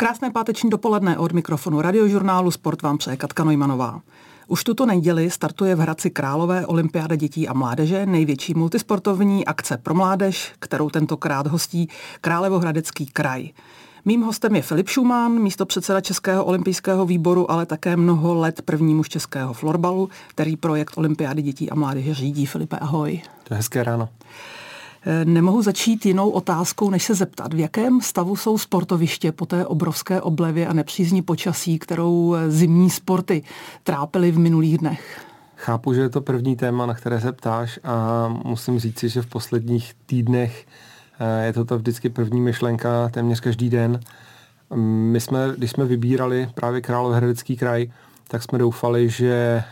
Krásné páteční dopoledne od mikrofonu radiožurnálu Sport vám přeje Katka Nojmanová. Už tuto neděli startuje v Hradci Králové olympiáda dětí a mládeže, největší multisportovní akce pro mládež, kterou tentokrát hostí Králevohradecký kraj. Mým hostem je Filip Šumán, místo předseda Českého olympijského výboru, ale také mnoho let první muž českého florbalu, který projekt Olympiády dětí a mládeže řídí. Filipe, ahoj. To je hezké ráno. Eh, nemohu začít jinou otázkou, než se zeptat, v jakém stavu jsou sportoviště po té obrovské oblevě a nepřízní počasí, kterou eh, zimní sporty trápily v minulých dnech? Chápu, že je to první téma, na které se ptáš a musím říci, že v posledních týdnech eh, je to vždycky první myšlenka téměř každý den. My jsme, když jsme vybírali právě Královéhradecký kraj, tak jsme doufali, že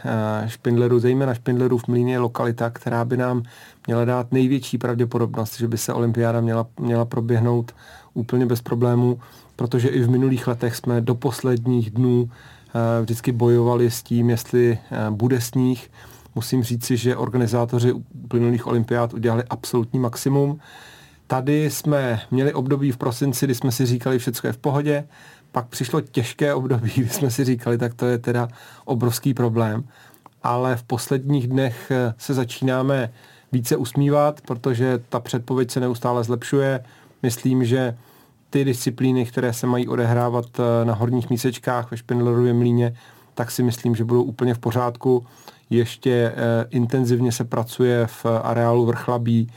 Špindleru, zejména Špindleru v Mlíně je lokalita, která by nám měla dát největší pravděpodobnost, že by se olympiáda měla, měla proběhnout úplně bez problémů, protože i v minulých letech jsme do posledních dnů eh, vždycky bojovali s tím, jestli eh, bude sníh. Musím říci, že organizátoři uplynulých olympiád udělali absolutní maximum. Tady jsme měli období v prosinci, kdy jsme si říkali, všechno je v pohodě, pak přišlo těžké období, kdy jsme si říkali, tak to je teda obrovský problém. Ale v posledních dnech eh, se začínáme více usmívat, protože ta předpověď se neustále zlepšuje. Myslím, že ty disciplíny, které se mají odehrávat eh, na horních mísečkách ve Špindlerově mlíně, tak si myslím, že budou úplně v pořádku. Ještě eh, intenzivně se pracuje v areálu Vrchlabí,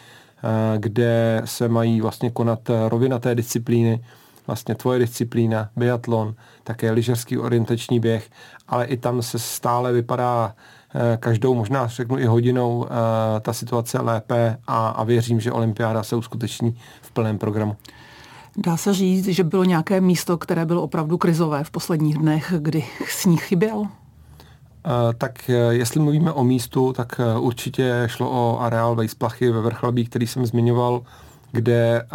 kde se mají vlastně konat rovinaté disciplíny, vlastně tvoje disciplína, biatlon, také lyžařský orientační běh, ale i tam se stále vypadá Eh, každou možná řeknu i hodinou eh, ta situace lépe a, a věřím, že olympiáda se uskuteční v plném programu. Dá se říct, že bylo nějaké místo, které bylo opravdu krizové v posledních dnech, kdy sníh chyběl? Eh, tak jestli mluvíme o místu, tak určitě šlo o areál Vejsplachy ve Vrchlabí, který jsem zmiňoval, kde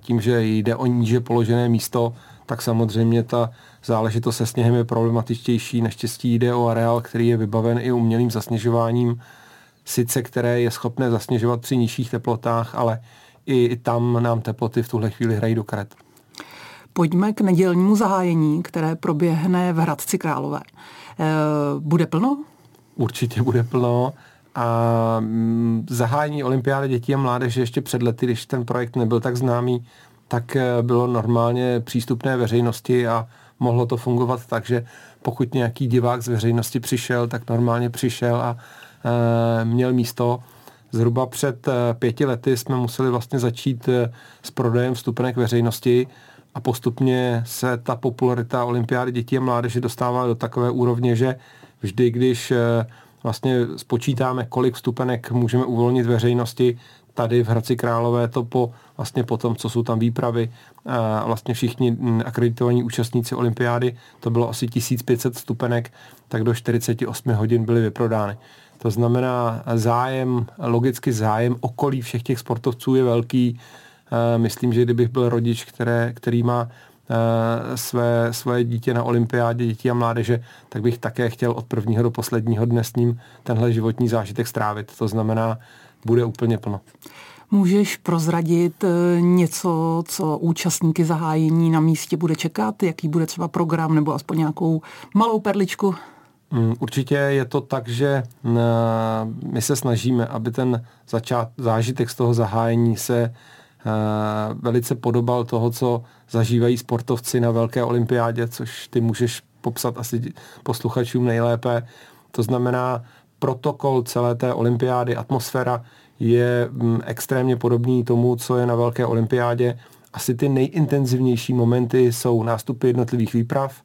tím, že jde o níže položené místo, tak samozřejmě ta záležitost se sněhem je problematičtější. Naštěstí jde o areál, který je vybaven i umělým zasněžováním, sice které je schopné zasněžovat při nižších teplotách, ale i, i tam nám teploty v tuhle chvíli hrají do karet. Pojďme k nedělnímu zahájení, které proběhne v Hradci Králové. E, bude plno? Určitě bude plno. A mm, zahájení olympiády dětí a mládeže ještě před lety, když ten projekt nebyl tak známý, tak eh, bylo normálně přístupné veřejnosti a mohlo to fungovat tak, že pokud nějaký divák z veřejnosti přišel, tak normálně přišel a e, měl místo. Zhruba před e, pěti lety jsme museli vlastně začít s prodejem vstupenek veřejnosti a postupně se ta popularita olympiády dětí a mládeže dostává do takové úrovně, že vždy, když vlastně spočítáme, kolik vstupenek můžeme uvolnit veřejnosti, tady v Hradci Králové to po, vlastně po tom, co jsou tam výpravy a vlastně všichni akreditovaní účastníci olympiády, to bylo asi 1500 stupenek, tak do 48 hodin byly vyprodány. To znamená zájem, logicky zájem okolí všech těch sportovců je velký. Myslím, že kdybych byl rodič, které, který má své, své dítě na olympiádě dětí a mládeže, tak bych také chtěl od prvního do posledního dne s ním tenhle životní zážitek strávit. To znamená bude úplně plno. Můžeš prozradit eh, něco, co účastníky zahájení na místě bude čekat? Jaký bude třeba program nebo aspoň nějakou malou perličku? Mm, určitě je to tak, že eh, my se snažíme, aby ten začát, zážitek z toho zahájení se eh, velice podobal toho, co zažívají sportovci na velké olympiádě, což ty můžeš popsat asi posluchačům nejlépe. To znamená, protokol celé té olympiády, atmosféra je mm, extrémně podobný tomu, co je na velké olympiádě. Asi ty nejintenzivnější momenty jsou nástupy jednotlivých výprav,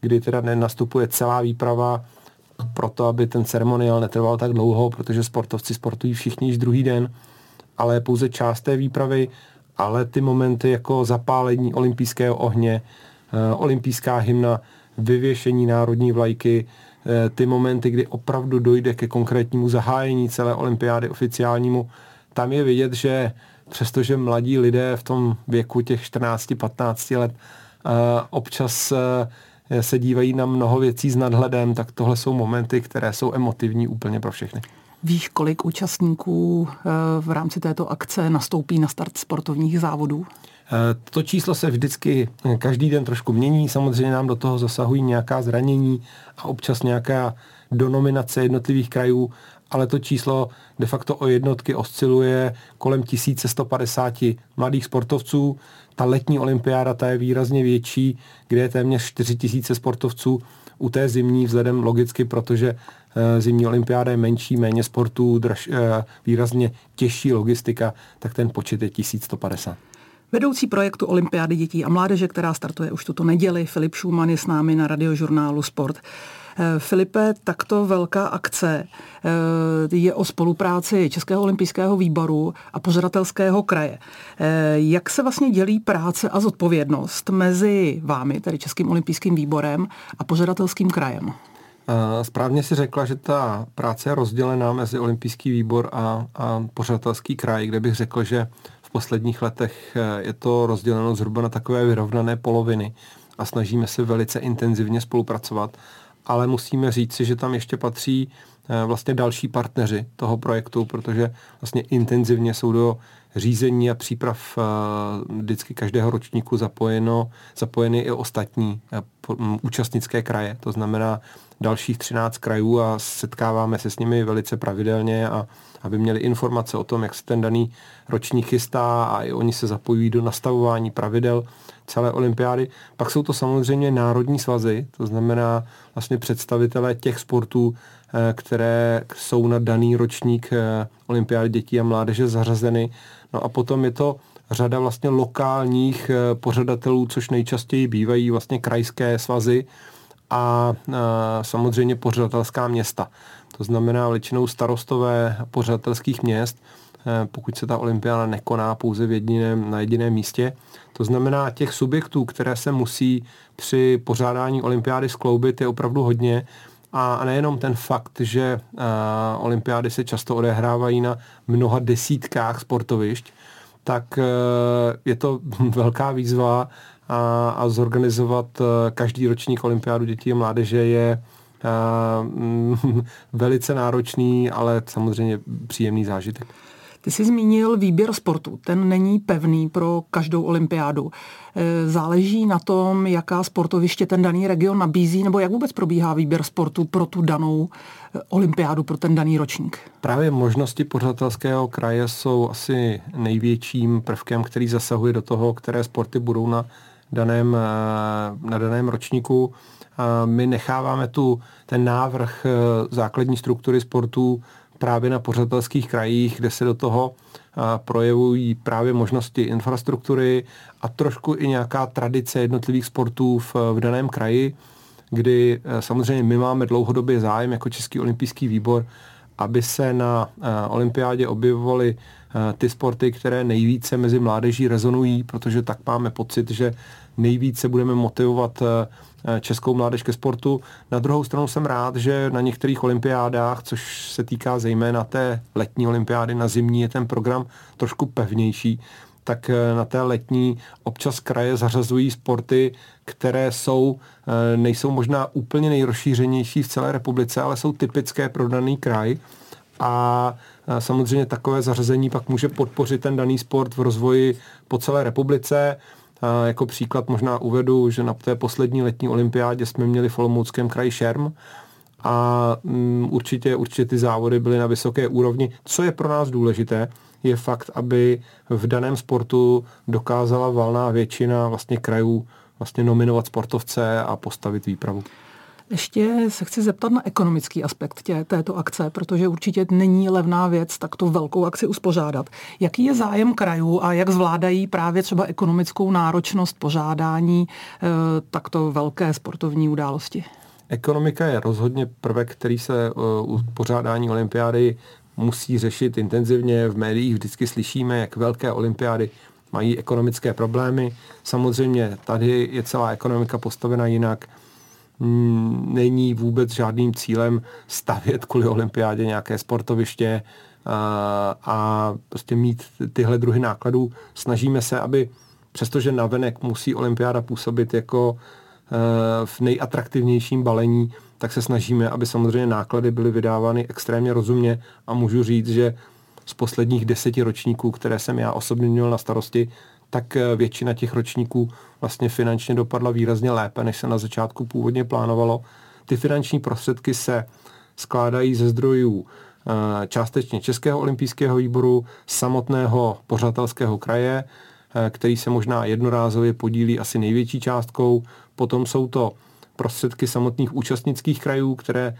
kdy teda nastupuje celá výprava proto, aby ten ceremoniál netrval tak dlouho, protože sportovci sportují všichni již druhý den, ale pouze část té výpravy, ale ty momenty jako zapálení olympijského ohně, eh, olympijská hymna, vyvěšení národní vlajky, Eh, ty momenty, kdy opravdu dojde ke konkrétnímu zahájení celé olympiády oficiálnímu, tam je vidět, že přestože mladí lidé v tom věku těch 14-15 let eh, občas se dívají na mnoho věcí s nadhledem, tak tohle jsou momenty, které jsou emotivní úplně pro všechny. Víš, kolik účastníků v rámci této akce nastoupí na start sportovních závodů? To číslo se vždycky každý den trošku mění, samozřejmě nám do toho zasahují nějaká zranění a občas nějaká donominace jednotlivých krajů, ale to číslo de facto o jednotky osciluje kolem 1150 mladých sportovců. Ta letní olympiáda ta je výrazně větší, kde je téměř 4000 sportovců. U té zimní vzhledem logicky, protože eh, zimní olympiáda je menší, méně sportů, draž, eh, výrazně těžší logistika, tak ten počet je 1150. Vedoucí projektu Olympiády dětí a mládeže, která startuje už tuto neděli, Filip Schumann je s námi na radiožurnálu Sport. Eh, Filipe, takto velká akce eh, je o spolupráci Českého olympijského výboru a pořadatelského kraje. Eh, jak se vlastně dělí práce a zodpovědnost mezi vámi, tedy Českým olympijským výborem a pořadatelským krajem? Správně si řekla, že ta práce je rozdělená mezi olympijský výbor a, a pořadatelský kraj, kde bych řekl, že v posledních letech je to rozděleno zhruba na takové vyrovnané poloviny a snažíme se velice intenzivně spolupracovat ale musíme říct si, že tam ještě patří eh, vlastně další partneři toho projektu, protože vlastně intenzivně jsou do řízení a příprav eh, vždycky každého ročníku zapojeno, zapojeny i ostatní eh, účastnické kraje, to znamená dalších 13 krajů a setkáváme se s nimi velice pravidelně a aby měli informace o tom, jak se ten daný ročník chystá a i oni se zapojují do nastavování pravidel celé olympiády. Pak jsou to samozřejmě národní svazy, to znamená vlastně představitelé těch sportů, eh, které jsou na daný ročník olympiády dětí a mládeže zařazeny. No a potom je to řada vlastně lokálních eh, pořadatelů, což nejčastěji bývají vlastně krajské svazy a samozřejmě pořadatelská města. To znamená většinou starostové pořadatelských měst, Eh, pokud se ta olympiáda nekoná pouze v jediném, na jediném místě. To znamená, těch subjektů, které se musí při pořádání olympiády skloubit, je opravdu hodně. A nejenom ten fakt, že olympiády se často odehrávají na mnoha desítkách sportovišť, tak uh, je to velká výzva a, a zorganizovat uh, každý ročník olympiádu dětí a mládeže je uh, velice náročný, ale samozřejmě příjemný zážitek. Ty jsi zmínil výběr sportu. Ten není pevný pro každou olympiádu. E, záleží na tom, jaká sportoviště ten daný region nabízí, nebo jak vůbec probíhá výběr sportu pro tu danou e, olympiádu, pro ten daný ročník? Právě možnosti pořadatelského kraje jsou asi největším prvkem, který zasahuje do toho, které sporty budou na daném, e, na daném ročníku. My necháváme tu ten návrh základní struktury sportu právě na pořadatelských krajích, kde se do toho projevují právě možnosti infrastruktury a trošku i nějaká tradice jednotlivých sportů v, v daném kraji, kdy e, samozřejmě my máme dlouhodobě zájem jako Český olympijský výbor, aby se na e, olympiádě objevovaly e, ty sporty, které nejvíce mezi mládeží rezonují, protože tak máme pocit, že nejvíce budeme motivovat českou mládež ke sportu. Na druhou stranu jsem rád, že na některých olympiádách, což se týká zejména té letní olympiády, na zimní je ten program trošku pevnější, tak eh, na té letní občas kraje zařazují sporty, které jsou, eh, nejsou možná úplně nejrozšířenější v celé republice, ale jsou typické pro daný kraj. A samozřejmě takové zařazení pak může podpořit ten daný sport v rozvoji po celé republice. Jako příklad možná uvedu, že na té poslední letní olympiádě jsme měli v Olomouckém kraji šerm a um, určitě, určitě ty závody byly na vysoké úrovni. Co je pro nás důležité, je fakt, aby v daném sportu dokázala valná většina vlastně krajů vlastně nominovat sportovce a postavit výpravu. Ještě se chci zeptat na ekonomický aspekt tě, této akce, protože určitě není levná věc takto velkou akci uspořádat. Jaký je zájem krajů a jak zvládají právě třeba ekonomickou náročnost pořádání e, takto velké sportovní události? Ekonomika je rozhodně prvek, který se uh, u pořádání olympiády musí řešit intenzivně. V médiích vždycky slyšíme, jak velké olympiády mají ekonomické problémy. Samozřejmě tady je celá ekonomika postavena jinak. Není vůbec žádným cílem stavět kvůli olympiádě nějaké sportoviště a, a prostě mít tyhle druhy nákladů. Snažíme se, aby přestože navenek musí olympiáda působit jako e, v nejatraktivnějším balení, tak se snažíme, aby samozřejmě náklady byly vydávány extrémně rozumně a můžu říct, že z posledních deseti ročníků, které jsem já osobně měl na starosti, tak většina těch ročníků vlastně finančně dopadla výrazně lépe, než se na začátku původně plánovalo. Ty finanční prostředky se skládají ze zdrojů částečně Českého olympijského výboru, samotného pořadatelského kraje, který se možná jednorázově podílí asi největší částkou. Potom jsou to prostředky samotných účastnických krajů, které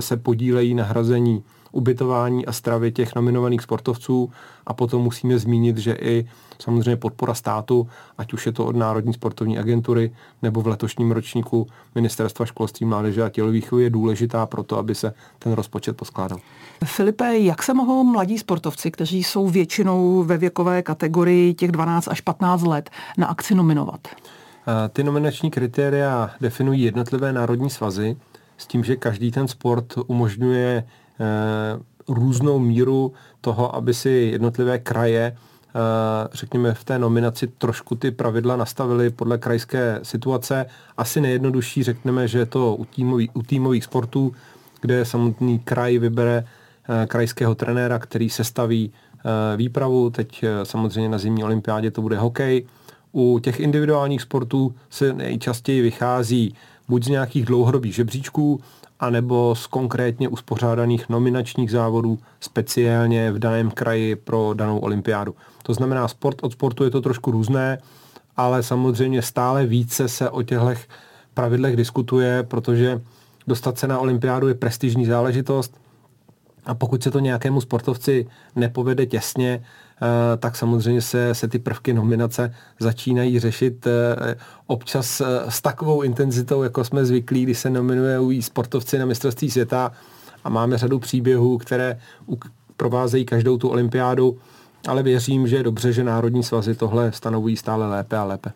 se podílejí na hrazení ubytování a stravy těch nominovaných sportovců a potom musíme zmínit, že i samozřejmě podpora státu, ať už je to od Národní sportovní agentury nebo v letošním ročníku Ministerstva školství, mládeže a tělovýchovy je důležitá pro to, aby se ten rozpočet poskládal. Filipe, jak se mohou mladí sportovci, kteří jsou většinou ve věkové kategorii těch 12 až 15 let, na akci nominovat? Ty nominační kritéria definují jednotlivé národní svazy s tím, že každý ten sport umožňuje Eh, různou míru toho, aby si jednotlivé kraje eh, řekněme, v té nominaci trošku ty pravidla nastavili podle krajské situace. Asi nejjednodušší řekneme, že je to u, týmový, u týmových sportů, kde samotný kraj vybere eh, krajského trenéra, který se staví výpravu. Teď samozřejmě na zimní olympiádě to bude hokej. U těch individuálních sportů se nejčastěji vychází buď z nějakých dlouhodobých žebříčků, anebo z konkrétně uspořádaných nominačních závodů speciálně v daném kraji pro danou olympiádu. To znamená, sport od sportu je to trošku různé, ale samozřejmě stále více se o těchto pravidlech diskutuje, protože dostat se na olympiádu je prestižní záležitost a pokud se to nějakému sportovci nepovede těsně, tak samozřejmě se, se ty prvky nominace začínají řešit eh, občas eh, s takovou intenzitou, jako jsme zvyklí, když se nominují sportovci na mistrovství světa a máme řadu příběhů, které provázejí každou tu olympiádu, ale věřím, že je dobře, že národní svazy tohle stanovují stále lépe a lépe.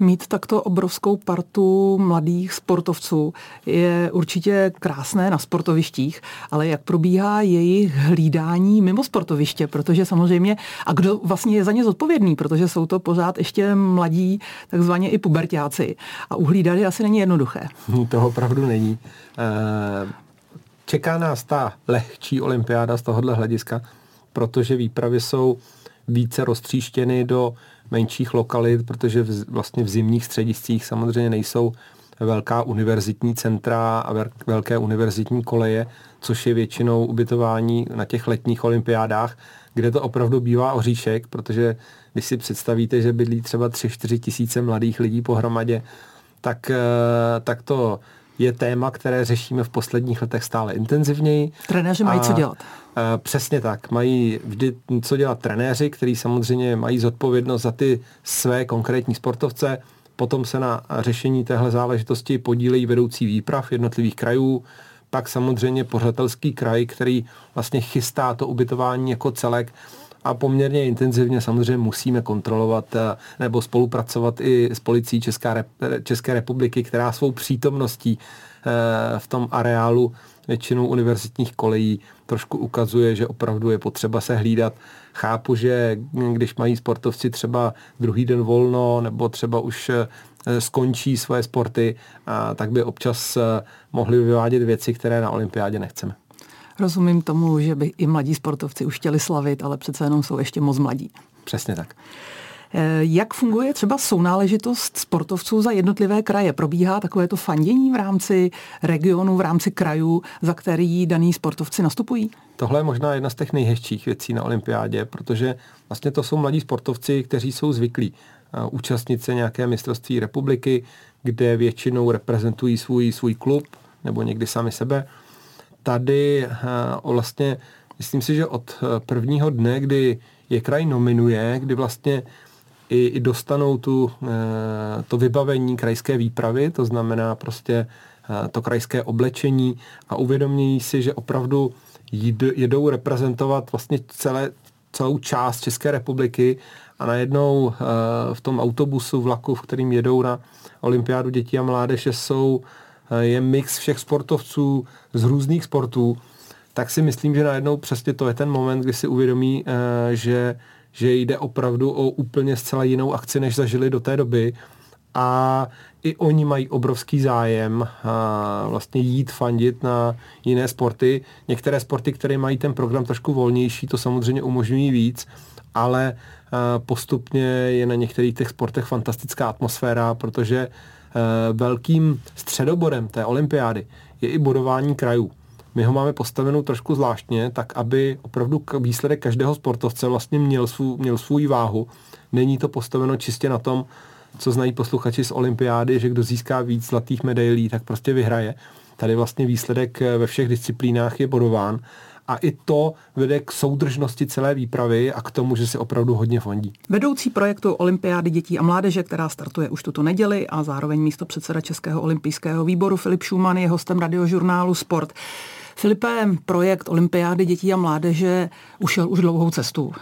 Mít takto obrovskou partu mladých sportovců je určitě krásné na sportovištích, ale jak probíhá jejich hlídání mimo sportoviště, protože samozřejmě, a kdo vlastně je za ně zodpovědný, protože jsou to pořád ještě mladí, takzvaně i pubertáci a uhlídat asi není jednoduché. To opravdu není. Eh, čeká nás ta lehčí olympiáda z tohohle hlediska, protože výpravy jsou více roztříštěny do menších lokalit, protože v, vlastně v zimních střediscích samozřejmě nejsou velká univerzitní centra a velké univerzitní koleje, což je většinou ubytování na těch letních olympiádách, kde to opravdu bývá oříšek, protože když si představíte, že bydlí třeba 3-4 tisíce mladých lidí pohromadě, tak, eh, tak to je téma, které řešíme v posledních letech stále intenzivněji. Trenéři mají co dělat. Přesně tak. Mají vždy co dělat trenéři, kteří samozřejmě mají zodpovědnost za ty své konkrétní sportovce. Potom se na řešení téhle záležitosti podílejí vedoucí výprav jednotlivých krajů, pak samozřejmě pořadatelský kraj, který vlastně chystá to ubytování jako celek a poměrně intenzivně samozřejmě musíme kontrolovat eh, nebo spolupracovat i s policií Česká, České republiky, která svou přítomností eh, v tom areálu většinou univerzitních kolejí trošku ukazuje, že opravdu je potřeba se hlídat. Chápu, že když mají sportovci třeba druhý den volno nebo třeba už eh, skončí svoje sporty, tak by občas mohli vyvádět věci, které na olympiádě nechceme. Rozumím tomu, že by i mladí sportovci už chtěli slavit, ale přece jenom jsou ještě moc mladí. Přesně tak. Eh, jak funguje třeba sounáležitost sportovců za jednotlivé kraje? Probíhá takovéto fandění v rámci regionu, v rámci krajů, za který daný sportovci nastupují? Tohle je možná jedna z těch nejhezčích věcí na olympiádě, protože vlastně to jsou mladí sportovci, kteří jsou zvyklí eh, účastnit se nějaké mistrovství republiky, kde většinou reprezentují svůj, svůj klub nebo někdy sami sebe tady eh, vlastně, myslím si, že od eh, prvního dne, kdy je kraj nominuje, kdy vlastně i, i dostanou tu, eh, to vybavení krajské výpravy, to znamená prostě to krajské oblečení a uvědomění si, že opravdu jedou reprezentovat vlastně celé, celou část České republiky a najednou v tom autobusu, vlaku, v kterým jedou na olympiádu dětí a mládeže, jsou je mix všech sportovců z různých sportů, tak si myslím, že najednou přesně to je ten moment, kdy si uvědomí, eh, že, že jde opravdu o úplně zcela jinou akci, než zažili do té doby. A i oni mají obrovský zájem a vlastně jít fandit na jiné sporty. Některé sporty, které mají ten program trošku volnější, to samozřejmě umožňují víc, ale postupně je na některých těch sportech fantastická atmosféra, protože velkým středobodem té olympiády je i bodování krajů. My ho máme postavenou trošku zvláštně, tak aby opravdu výsledek každého sportovce vlastně měl, svů, měl svůj váhu. Není to postaveno čistě na tom, co znají posluchači z olympiády, že kdo získá víc zlatých medailí, tak prostě vyhraje. Tady vlastně výsledek ve všech disciplínách je bodován a i to vede k soudržnosti celé výpravy a k tomu, že se opravdu hodně fondí. Vedoucí projektu Olympiády dětí a mládeže, která startuje už tuto neděli a zároveň místo předseda Českého olympijského výboru Filip Schumann je hostem radiožurnálu Sport. Filipe, projekt Olympiády dětí a mládeže ušel už dlouhou cestu.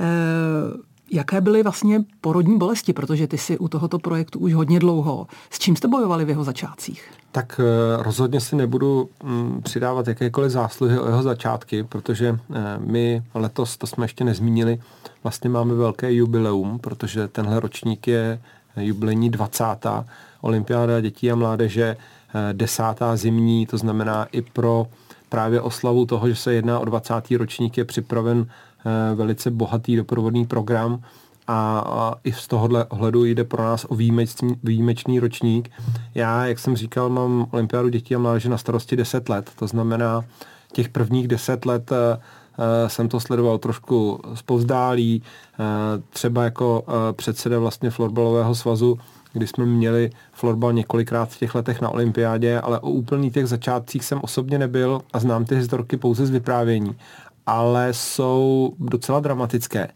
E- Jaké byly vlastně porodní bolesti, protože ty si u tohoto projektu už hodně dlouho. S čím jste bojovali v jeho začátcích? Tak eh, rozhodně si nebudu mm, přidávat jakékoliv zásluhy o jeho začátky, protože eh, my letos, to jsme ještě nezmínili, vlastně máme velké jubileum, protože tenhle ročník je jubilejní 20. olympiáda dětí a mládeže, eh, desátá zimní, to znamená i pro právě oslavu toho, že se jedná o 20. ročník, je připraven Eh, velice bohatý doprovodný program a, a i z tohohle ohledu jde pro nás o výjimečný, výjimečný ročník. Já, jak jsem říkal, mám olympiádu dětí a mládeže na starosti 10 let, to znamená těch prvních 10 let uh, jsem to sledoval trošku zpovzdálí, třeba jako předseda vlastně florbalového svazu, kdy jsme měli florbal několikrát v těch letech na olympiádě, ale o úplných těch začátcích jsem osobně nebyl a znám ty historky pouze z vyprávění ale jsou docela dramatické.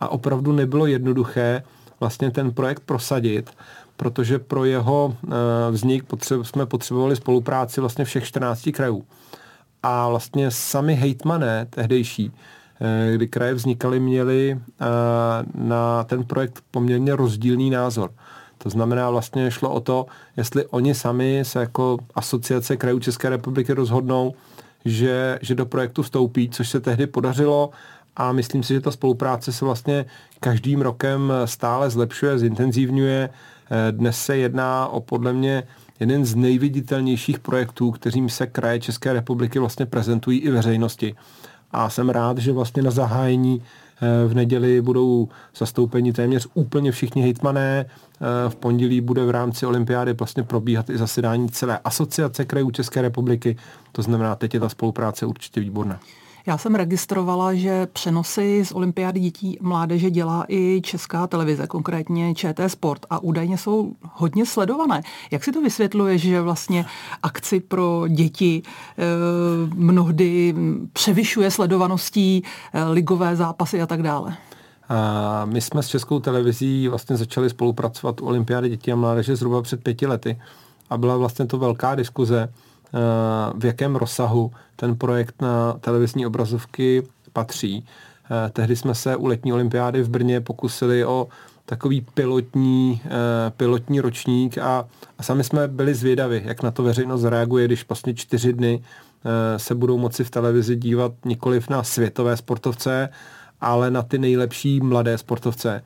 A opravdu nebylo jednoduché vlastně ten projekt prosadit, protože pro jeho eh, vznik potře- jsme potřebovali spolupráci vlastně všech 14 krajů. A vlastně sami hejtmané tehdejší, eh, kdy kraje vznikaly, měli eh, na ten projekt poměrně rozdílný názor. To znamená, vlastně šlo o to, jestli oni sami se jako asociace krajů České republiky rozhodnou, že, že do projektu vstoupí, což se tehdy podařilo a myslím si, že ta spolupráce se vlastně každým rokem stále zlepšuje, zintenzivňuje. Dnes se jedná o podle mě jeden z nejviditelnějších projektů, kterým se kraje České republiky vlastně prezentují i veřejnosti. A jsem rád, že vlastně na zahájení v neděli budou zastoupeni téměř úplně všichni hejtmané. V pondělí bude v rámci olympiády vlastně probíhat i zasedání celé asociace krajů České republiky. To znamená, teď je ta spolupráce určitě výborná. Já jsem registrovala, že přenosy z olympiády dětí mládeže dělá i česká televize, konkrétně ČT Sport a údajně jsou hodně sledované. Jak si to vysvětluje, že vlastně akci pro děti e, mnohdy převyšuje sledovaností e, ligové zápasy a tak dále? A my jsme s českou televizí vlastně začali spolupracovat u olympiády dětí a mládeže zhruba před pěti lety a byla vlastně to velká diskuze, v jakém rozsahu ten projekt na televizní obrazovky patří. Eh, tehdy jsme se u letní olympiády v Brně pokusili o takový pilotní, eh, pilotní ročník a, a sami jsme byli zvědavi, jak na to veřejnost reaguje, když vlastně čtyři dny eh, se budou moci v televizi dívat nikoliv na světové sportovce, ale na ty nejlepší mladé sportovce.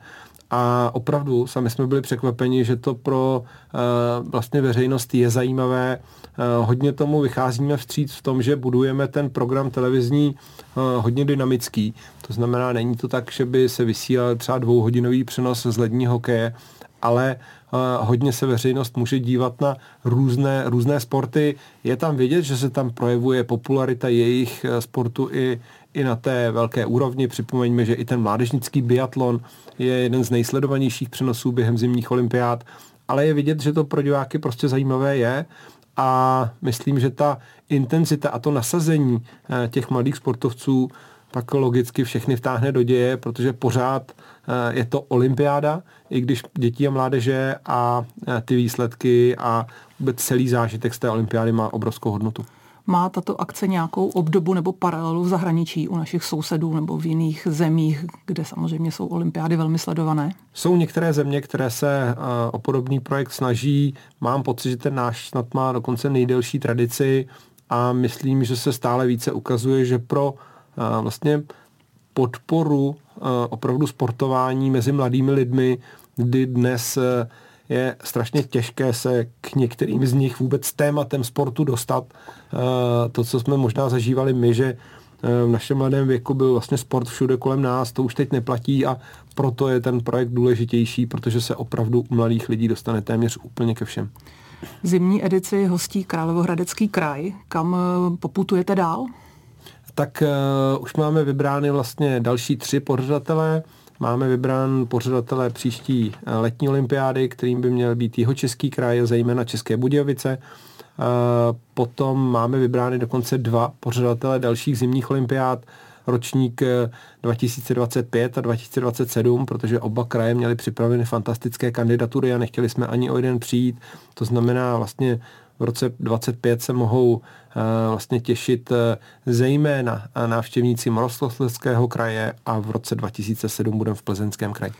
A opravdu sami jsme byli překvapeni, že to pro uh, vlastně veřejnost je zajímavé. Uh, hodně tomu vycházíme vstříc v tom, že budujeme ten program televizní uh, hodně dynamický. To znamená, není to tak, že by se vysílal třeba dvouhodinový přenos z lední hokeje, ale hodně se veřejnost může dívat na různé, různé sporty. Je tam vidět, že se tam projevuje popularita jejich sportu i, i na té velké úrovni. Připomeňme, že i ten mládežnický biatlon je jeden z nejsledovanějších přenosů během zimních olympiád, ale je vidět, že to pro diváky prostě zajímavé je a myslím, že ta intenzita a to nasazení eh, těch mladých sportovců pak logicky všechny vtáhne do děje, protože pořád eh, je to olympiáda, i když dětí a mládeže a eh, ty výsledky a vůbec celý zážitek z té olympiády má obrovskou hodnotu. Má tato akce nějakou obdobu nebo paralelu v zahraničí u našich sousedů nebo v jiných zemích, kde samozřejmě jsou olympiády velmi sledované? Jsou některé země, které se uh, o podobný projekt snaží. Mám pocit, že ten náš snad má dokonce nejdelší tradici a myslím, že se stále více ukazuje, že pro uh, vlastně podporu uh, opravdu sportování mezi mladými lidmi, kdy dnes je strašně těžké se k některým z nich vůbec tématem sportu dostat. Eh, to, co jsme možná zažívali my, že v našem mladém věku byl vlastně sport všude kolem nás, to už teď neplatí a proto je ten projekt důležitější, protože se opravdu u mladých lidí dostane téměř úplně ke všem. Zimní edici hostí Královohradecký kraj. Kam poputujete dál? Tak uh, už máme vybrány vlastně další tři pořadatelé. Máme vybrán pořadatele příští eh, letní olympiády, kterým by měl být jeho český kraj, zejména České Budějovice. Eh, potom máme vybrány dokonce dva pořadatele dalších zimních olympiád, ročník 2025 a 2027, protože oba kraje měly připraveny fantastické kandidatury a nechtěli jsme ani o jeden přijít. To znamená vlastně v roce 25 se mohou eh, vlastně těšit eh, zejména návštěvníci Moroslovského kraje a v roce 2007 budeme v Plzeňském kraji.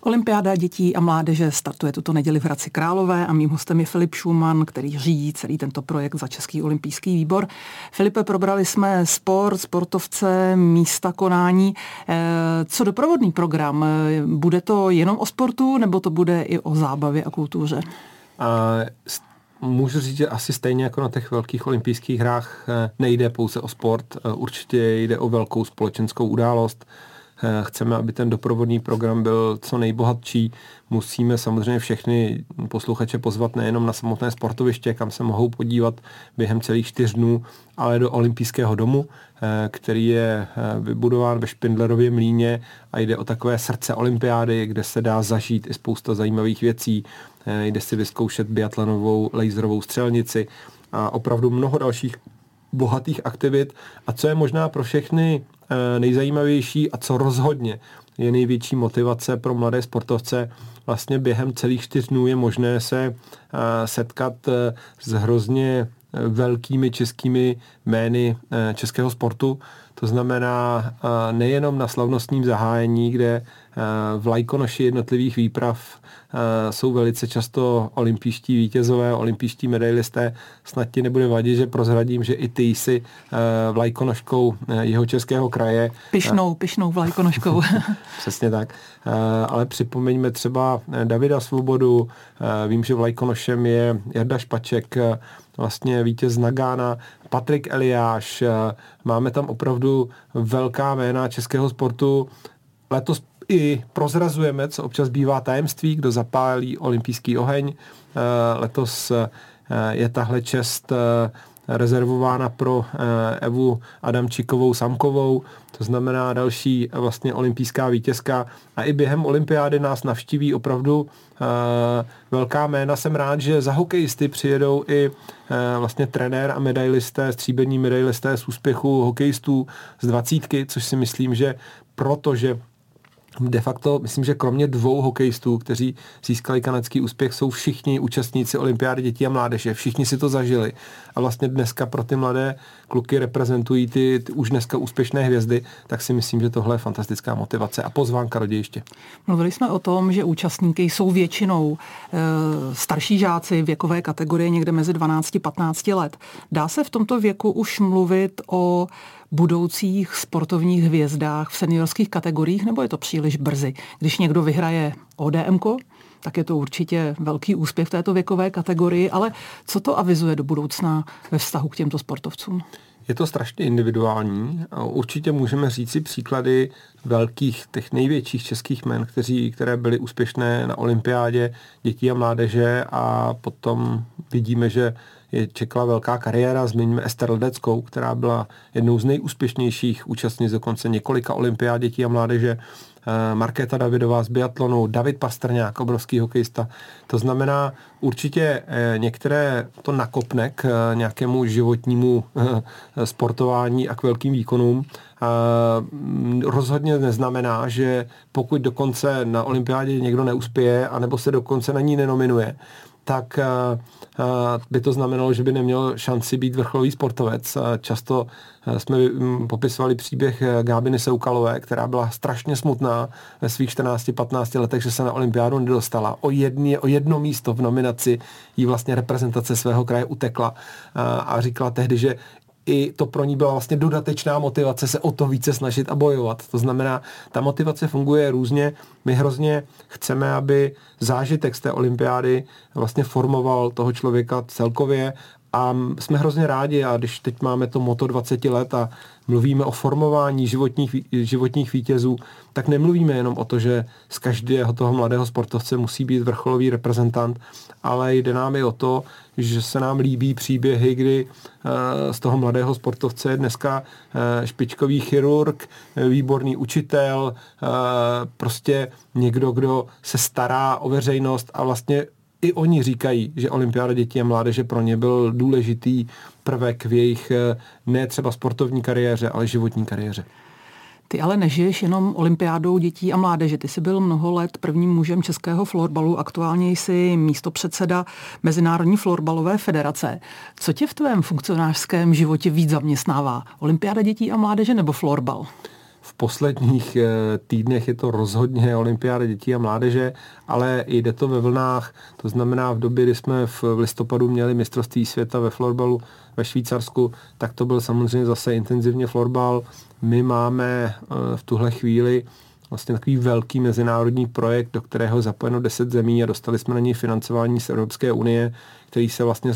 Olympiáda dětí a mládeže startuje tuto neděli v Hradci Králové a mým hostem je Filip Schumann, který řídí celý tento projekt za Český olympijský výbor. Filipe, probrali jsme sport, sportovce, místa konání. Eh, co doprovodný program? Bude to jenom o sportu nebo to bude i o zábavě a kultuře? A můžu říct, že asi stejně jako na těch velkých olympijských hrách eh, nejde pouze o sport, eh, určitě jde o velkou společenskou událost. Eh, chceme, aby ten doprovodný program byl co nejbohatší. Musíme samozřejmě všechny posluchače pozvat nejenom na samotné sportoviště, kam se mohou podívat během celých čtyř dnů, ale do olympijského domu, který je vybudován ve Špindlerově mlíně a jde o takové srdce olympiády, kde se dá zažít i spousta zajímavých věcí jde si vyzkoušet biatlonovou laserovou střelnici a opravdu mnoho dalších bohatých aktivit. A co je možná pro všechny eh, nejzajímavější a co rozhodně je největší motivace pro mladé sportovce, vlastně během celých čtyř dnů je možné se eh, setkat s hrozně velkými českými jmény českého sportu. To znamená nejenom na slavnostním zahájení, kde v lajkonoši jednotlivých výprav Eh, jsou velice často olympijští vítězové, olympijští medailisté. Snad ti nebude vadit, že prozradím, že i ty jsi eh, vlajkonožkou eh, jeho českého kraje. Pišnou, pišnou vlajkonožkou. Přesně tak. Ale připomeňme třeba Davida Svobodu, vím, že vlajkonošem je Jarda Špaček, vlastně vítěz Nagána, Patrik Eliáš, máme tam opravdu velká jména českého sportu. Letos i prozrazujeme, co občas bývá tajemství, kdo zapálí olympijský oheň. Eh, letos eh, je tahle čest eh, rezervována pro Evu Adamčikovou Samkovou, to znamená další vlastně olympijská vítězka a i během olympiády nás navštíví opravdu velká jména. Jsem rád, že za hokejisty přijedou i vlastně trenér a medailisté, stříbrní medailisté z úspěchu hokejistů z dvacítky, což si myslím, že protože de facto, myslím, že kromě dvou hokejistů, kteří získali kanadský úspěch, jsou všichni účastníci olympiády dětí a mládeže. Všichni si to zažili. A vlastně dneska pro ty mladé kluky reprezentují ty, ty už dneska úspěšné hvězdy, tak si myslím, že tohle je fantastická motivace a pozvánka do dějiště. Mluvili jsme o tom, že účastníky jsou většinou e, starší žáci věkové kategorie někde mezi 12 a 15 let. Dá se v tomto věku už mluvit o budoucích sportovních hvězdách v seniorských kategoriích, nebo je to příliš brzy? Když někdo vyhraje ODM, tak je to určitě velký úspěch v této věkové kategorii, ale co to avizuje do budoucna ve vztahu k těmto sportovcům? Je to strašně individuální. Určitě můžeme říci příklady velkých, těch největších českých men, kteří, které byly úspěšné na olympiádě dětí a mládeže a potom vidíme, že je čekala velká kariéra. Zmiňme Ester Ledeckou, která byla jednou z nejúspěšnějších účastnic dokonce několika olympiád dětí a mládeže. Eh, Markéta Davidová z biatlonu, David Pastrňák, obrovský hokejista. To znamená, určitě eh, některé to nakopne k eh, nějakému životnímu sportování a k velkým výkonům. Rozhodně neznamená, že pokud dokonce na olympiádě někdo neuspěje, anebo se dokonce na ní nenominuje, tak eh, eh, by to znamenalo, že by neměl šanci být vrcholový sportovec. Často eh, jsme mm, popisovali příběh Gábiny Seukalové, která byla strašně smutná ve svých 14-15 letech, že se na olympiádu nedostala. O, jedný, o jedno místo v nominaci jí vlastně reprezentace svého kraje utekla a říkala tehdy, že i to pro ní byla vlastně dodatečná motivace se o to více snažit a bojovat. To znamená, ta motivace funguje různě. My hrozně chceme, aby zážitek z té olympiády vlastně formoval toho člověka celkově a jsme hrozně rádi a když teď máme to moto 20 let a mluvíme o formování životních, životních vítězů, tak nemluvíme jenom o to, že z každého toho mladého sportovce musí být vrcholový reprezentant, ale jde nám i o to, že se nám líbí příběhy, kdy eh, z toho mladého sportovce je dneska eh, špičkový chirurg, výborný učitel, eh, prostě někdo, kdo se stará o veřejnost a vlastně i oni říkají, že olympiáda dětí a mládeže pro ně byl důležitý prvek v jejich ne třeba sportovní kariéře, ale životní kariéře. Ty ale nežiješ jenom olympiádou dětí a mládeže. Ty jsi byl mnoho let prvním mužem českého florbalu, aktuálně jsi místo předseda Mezinárodní florbalové federace. Co tě v tvém funkcionářském životě víc zaměstnává? Olympiáda dětí a mládeže nebo florbal? V posledních eh, týdnech je to rozhodně olympiáda dětí a mládeže, ale jde to ve vlnách. To znamená, v době, kdy jsme v listopadu měli mistrovství světa ve florbalu ve Švýcarsku, tak to byl samozřejmě zase intenzivně florbal. My máme eh, v tuhle chvíli vlastně takový velký mezinárodní projekt, do kterého zapojeno 10 zemí a dostali jsme na něj financování z Evropské unie, který se vlastně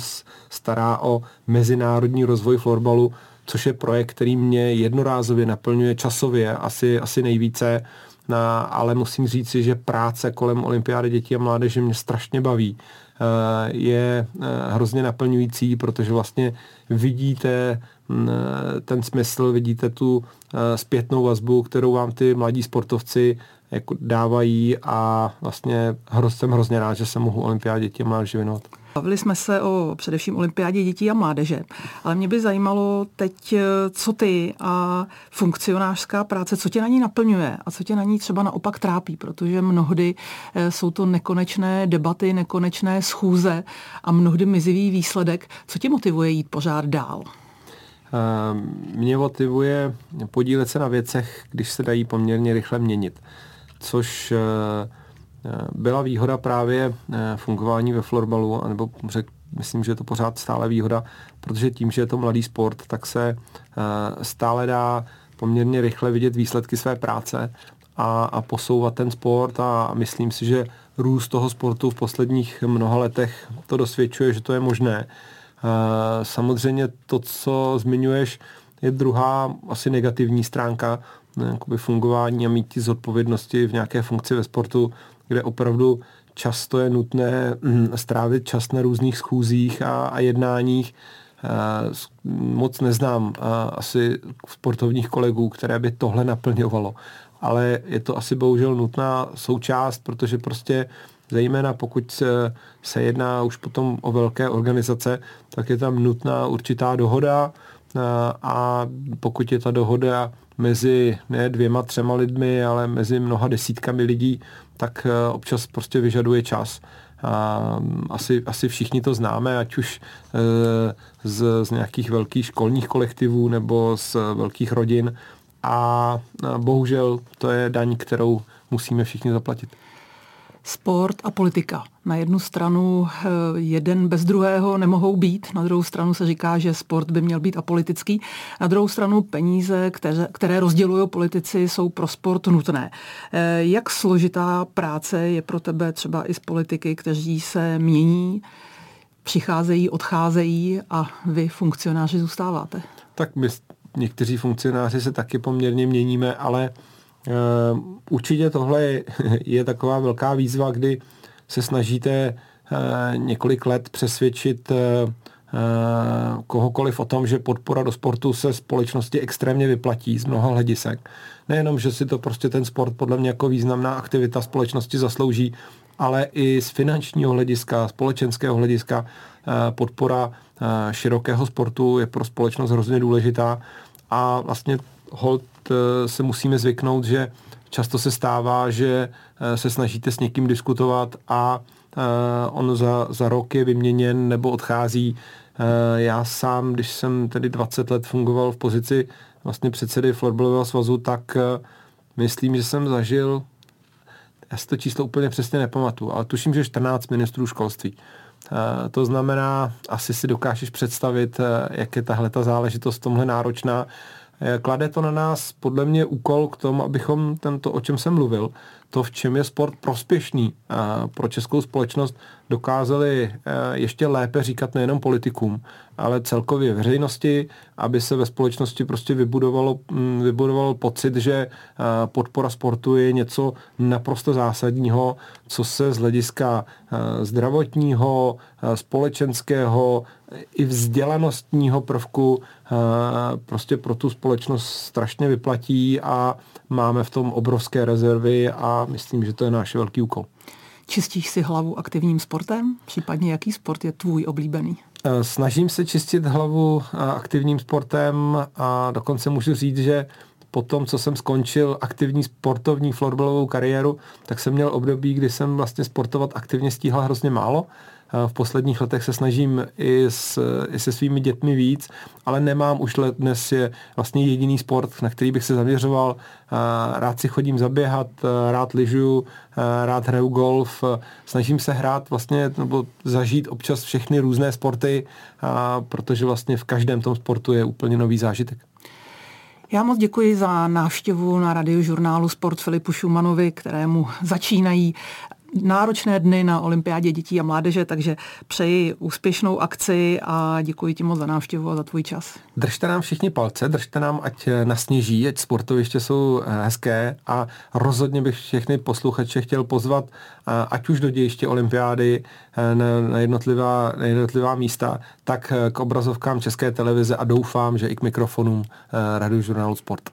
stará o mezinárodní rozvoj florbalu, což je projekt, který mě jednorázově naplňuje časově asi, asi nejvíce, na, ale musím říct si, že práce kolem olympiády dětí a mládeže mě strašně baví. Eh, je eh, hrozně naplňující, protože vlastně vidíte mm, eh, ten smysl, vidíte tu zpětnou vazbu, kterou vám ty mladí sportovci jako dávají a vlastně jsem hrozně rád, že se mohu olympiádě dětí a mládeže věnovat. Bavili jsme se o především olympiádě dětí a mládeže, ale mě by zajímalo teď, co ty a funkcionářská práce, co tě na ní naplňuje a co tě na ní třeba naopak trápí, protože mnohdy eh, jsou to nekonečné debaty, nekonečné schůze a mnohdy mizivý výsledek. Co tě motivuje jít pořád dál? Ehm, mě motivuje podílet se na věcech, když se dají poměrně rychle měnit, což eh, Eh, byla výhoda právě eh, fungování ve florbalu, anebo řek, myslím, že je to pořád stále výhoda, protože tím, že je to mladý sport, tak se eh, stále dá poměrně rychle vidět výsledky své práce a, a posouvat ten sport a myslím si, že růst toho sportu v posledních mnoha letech to dosvědčuje, že to je možné. Samozřejmě to, co zmiňuješ, je druhá asi negativní stránka fungování a mít zodpovědnosti v nějaké funkci ve sportu, kde opravdu často je nutné mm, strávit čas na různých schůzích a, a jednáních. Moc neznám asi sportovních kolegů, které by tohle naplňovalo. Ale je to asi bohužel nutná součást, protože prostě zejména pokud se, se jedná už potom o velké organizace, tak je tam nutná určitá dohoda a pokud je ta dohoda mezi ne dvěma, třema lidmi, ale mezi mnoha desítkami lidí, tak eh, občas prostě vyžaduje čas. A asi, asi všichni to známe, ať už eh, z, z nějakých velkých školních kolektivů nebo z velkých rodin. A bohužel to je daň, kterou musíme všichni zaplatit sport a politika. Na jednu stranu eh, jeden bez druhého nemohou být, na druhou stranu se říká, že sport by měl být apolitický, na druhou stranu peníze, které, které rozdělují politici, jsou pro sport nutné. Eh, jak složitá práce je pro tebe třeba i z politiky, kteří se mění, přicházejí, odcházejí a vy funkcionáři zůstáváte? Tak my někteří funkcionáři se taky poměrně měníme, ale určitě tohle je, taková velká výzva, kdy se snažíte uh, několik let přesvědčit uh, kohokoliv o tom, že podpora do sportu se společnosti extrémně vyplatí z mnoha hledisek. Nejenom, že si to prostě ten sport podle mě jako významná aktivita společnosti zaslouží, ale i z finančního hlediska, společenského hlediska podpora širokého sportu je pro společnost hrozně důležitá a vlastně hold eh, se musíme zvyknout, že často se stává, že eh, se snažíte s někým diskutovat a eh, on za, za rok je vyměněn nebo odchází. Já sám, když jsem tedy 20 let fungoval v pozici vlastně předsedy florbalového svazu, tak myslím, že jsem zažil, já si to číslo úplně přesně nepamatuju, ale tuším, že 14 ministrů školství. To znamená, asi si dokážeš představit, jak je tahle ta záležitost tomhle náročná. Eh, klade to na nás podle mě úkol k tomu, abychom tento, o čem jsem mluvil, to, v čem je sport prospěšný pro českou společnost, dokázali ještě lépe říkat nejenom politikům, ale celkově veřejnosti, aby se ve společnosti prostě vybudovalo, mm, vybudovalo pocit, že podpora sportu je něco naprosto zásadního, co se z hlediska zdravotního, společenského i vzdělanostního prvku prostě pro tu společnost strašně vyplatí a máme v tom obrovské rezervy a myslím, že to je náš velký úkol. Čistíš si hlavu aktivním sportem? Případně jaký sport je tvůj oblíbený? Eh, snažím se čistit hlavu eh, aktivním sportem a dokonce můžu říct, že po tom, co jsem skončil aktivní sportovní florbalovou kariéru, tak jsem měl období, kdy jsem vlastně sportovat aktivně stíhal hrozně málo v posledních letech se snažím i, s, i se svými dětmi víc, ale nemám už let, dnes je vlastně jediný sport, na který bych se zaměřoval. Rád si chodím zaběhat, rád lyžuju, rád hraju golf, snažím se hrát vlastně nebo zažít občas všechny různé sporty, protože vlastně v každém tom sportu je úplně nový zážitek. Já moc děkuji za návštěvu na radiožurnálu Sport Filipu Šumanovi, kterému začínají náročné dny na olympiádě dětí a mládeže, takže přeji úspěšnou akci a děkuji ti moc za návštěvu a za tvůj čas. Držte nám všichni palce, držte nám, ať nasněží, ať sportoviště jsou eh, hezké a rozhodně bych všechny posluchače chtěl pozvat, eh, ať už do dějiště olympiády eh, na jednotlivá, na jednotlivá místa, tak k obrazovkám České televize a doufám, že i k mikrofonům radiožurnálu Sport.